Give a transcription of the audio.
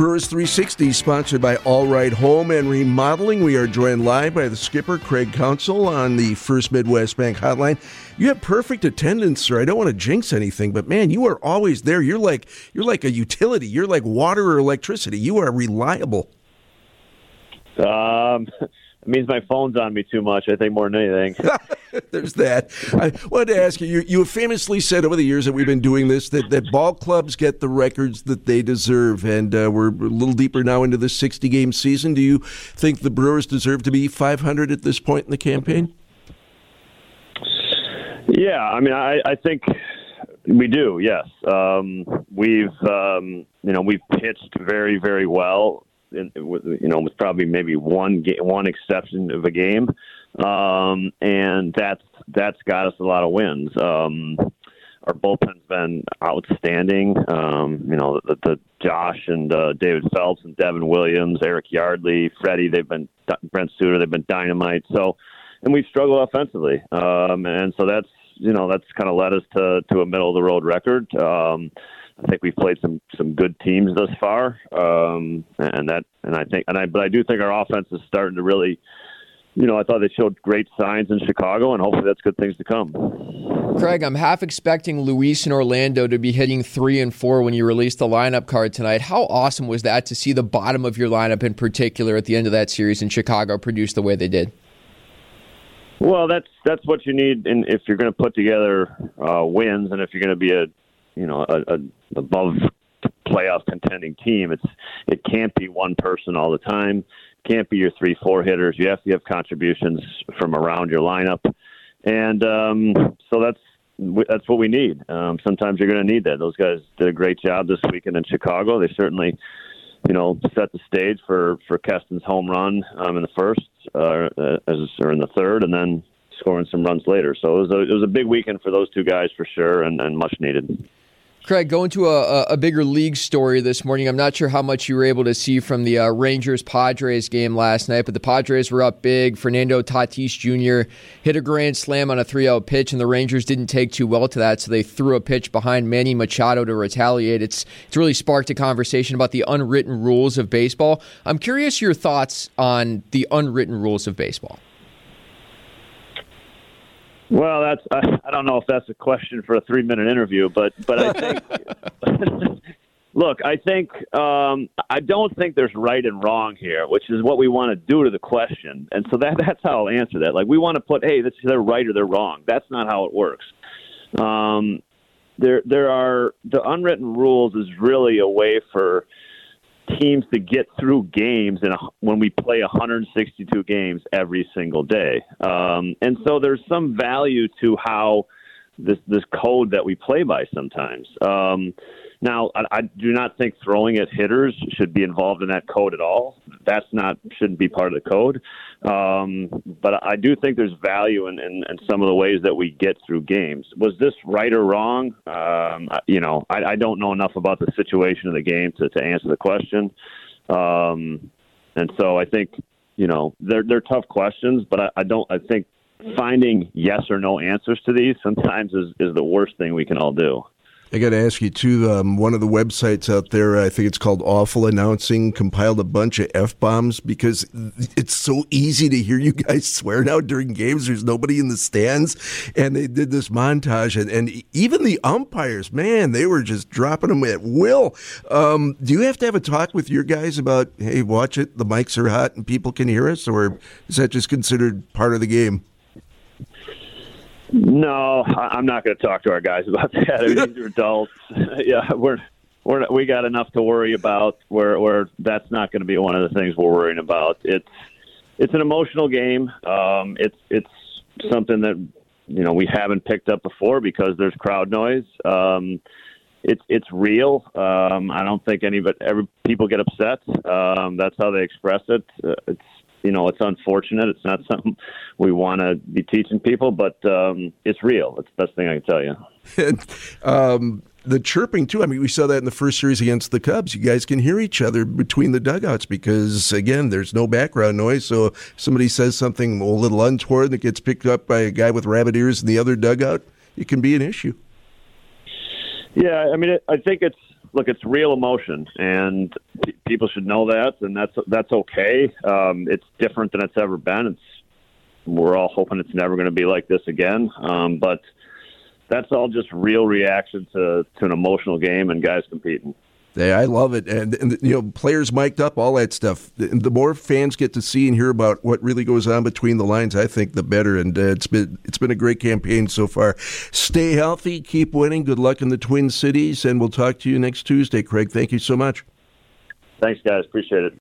Brewers 360, sponsored by All Right Home and Remodeling. We are joined live by the skipper, Craig Counsell, on the First Midwest Bank Hotline. You have perfect attendance, sir. I don't want to jinx anything, but man, you are always there. You're like you're like a utility. You're like water or electricity. You are reliable. Um, it means my phone's on me too much. I think more than anything. There's that. I wanted to ask you, you. You have famously said over the years that we've been doing this that, that ball clubs get the records that they deserve, and uh, we're a little deeper now into the 60 game season. Do you think the Brewers deserve to be 500 at this point in the campaign? Yeah, I mean, I, I think we do. Yes, um, we've um, you know we've pitched very very well you know, with probably maybe one ga- one exception of a game, um, and that's that's got us a lot of wins. Um, our bullpen's been outstanding. Um, you know, the, the Josh and uh, David Phelps and Devin Williams, Eric Yardley, Freddy, they've been Brent Suter, they've been dynamite. So, and we've struggled offensively, um, and so that's you know that's kind of led us to to a middle of the road record. Um, I think we've played some some good teams thus far, um, and that and I think and I but I do think our offense is starting to really, you know, I thought they showed great signs in Chicago, and hopefully that's good things to come. Craig, I'm half expecting Luis and Orlando to be hitting three and four when you release the lineup card tonight. How awesome was that to see the bottom of your lineup in particular at the end of that series in Chicago produce the way they did? Well, that's that's what you need, and if you're going to put together uh, wins, and if you're going to be a you know a, a above playoff contending team. It's it can't be one person all the time. can't be your three four hitters. You have to have contributions from around your lineup, and um, so that's that's what we need. Um, sometimes you're going to need that. Those guys did a great job this weekend in Chicago. They certainly, you know, set the stage for for Keston's home run um, in the first, uh, as, or in the third, and then scoring some runs later. So it was a, it was a big weekend for those two guys for sure, and, and much needed. Craig, going to a, a bigger league story this morning. I'm not sure how much you were able to see from the uh, Rangers Padres game last night, but the Padres were up big. Fernando Tatis Jr. hit a grand slam on a 3 0 pitch, and the Rangers didn't take too well to that, so they threw a pitch behind Manny Machado to retaliate. It's, it's really sparked a conversation about the unwritten rules of baseball. I'm curious your thoughts on the unwritten rules of baseball. Well, that's I, I don't know if that's a question for a three minute interview, but but I think look, I think um, I don't think there's right and wrong here, which is what we want to do to the question, and so that that's how I'll answer that. Like we want to put, hey, this they're right or they're wrong. That's not how it works. Um, there there are the unwritten rules is really a way for teams to get through games in a, when we play 162 games every single day. Um, and so there's some value to how this this code that we play by sometimes. Um, now, I, I do not think throwing at hitters should be involved in that code at all. That's not shouldn't be part of the code. Um, but I do think there's value in, in, in, some of the ways that we get through games. Was this right or wrong? Um, you know, I, I, don't know enough about the situation of the game to, to answer the question. Um, and so I think you know they're they're tough questions, but I, I don't. I think finding yes or no answers to these sometimes is, is the worst thing we can all do. I got to ask you too. Um, one of the websites out there, I think it's called Awful Announcing, compiled a bunch of f bombs because it's so easy to hear you guys swear now during games. There's nobody in the stands, and they did this montage, and, and even the umpires, man, they were just dropping them at will. Um, do you have to have a talk with your guys about, hey, watch it, the mics are hot and people can hear us, or is that just considered part of the game? No, I'm not going to talk to our guys about that. I mean, these are adults. yeah, we're we're we got enough to worry about. Where where that's not going to be one of the things we're worrying about. It's it's an emotional game. Um, it's it's something that you know we haven't picked up before because there's crowd noise. Um, it's it's real. Um, I don't think any but every people get upset. Um, that's how they express it. Uh, it's you know, it's unfortunate. It's not something we want to be teaching people, but um, it's real. It's the best thing I can tell you. and, um, the chirping too. I mean, we saw that in the first series against the Cubs. You guys can hear each other between the dugouts because, again, there's no background noise. So if somebody says something a little untoward that gets picked up by a guy with rabbit ears in the other dugout, it can be an issue. Yeah, I mean, I think it's look, it's real emotion, and people should know that, and that's that's okay. Um, it's different than it's ever been. It's we're all hoping it's never going to be like this again. Um, but that's all just real reaction to to an emotional game and guys competing. I love it, and, and, you know, players mic'd up, all that stuff. The more fans get to see and hear about what really goes on between the lines, I think the better. And uh, it's been it's been a great campaign so far. Stay healthy, keep winning. Good luck in the Twin Cities, and we'll talk to you next Tuesday, Craig. Thank you so much. Thanks, guys. Appreciate it.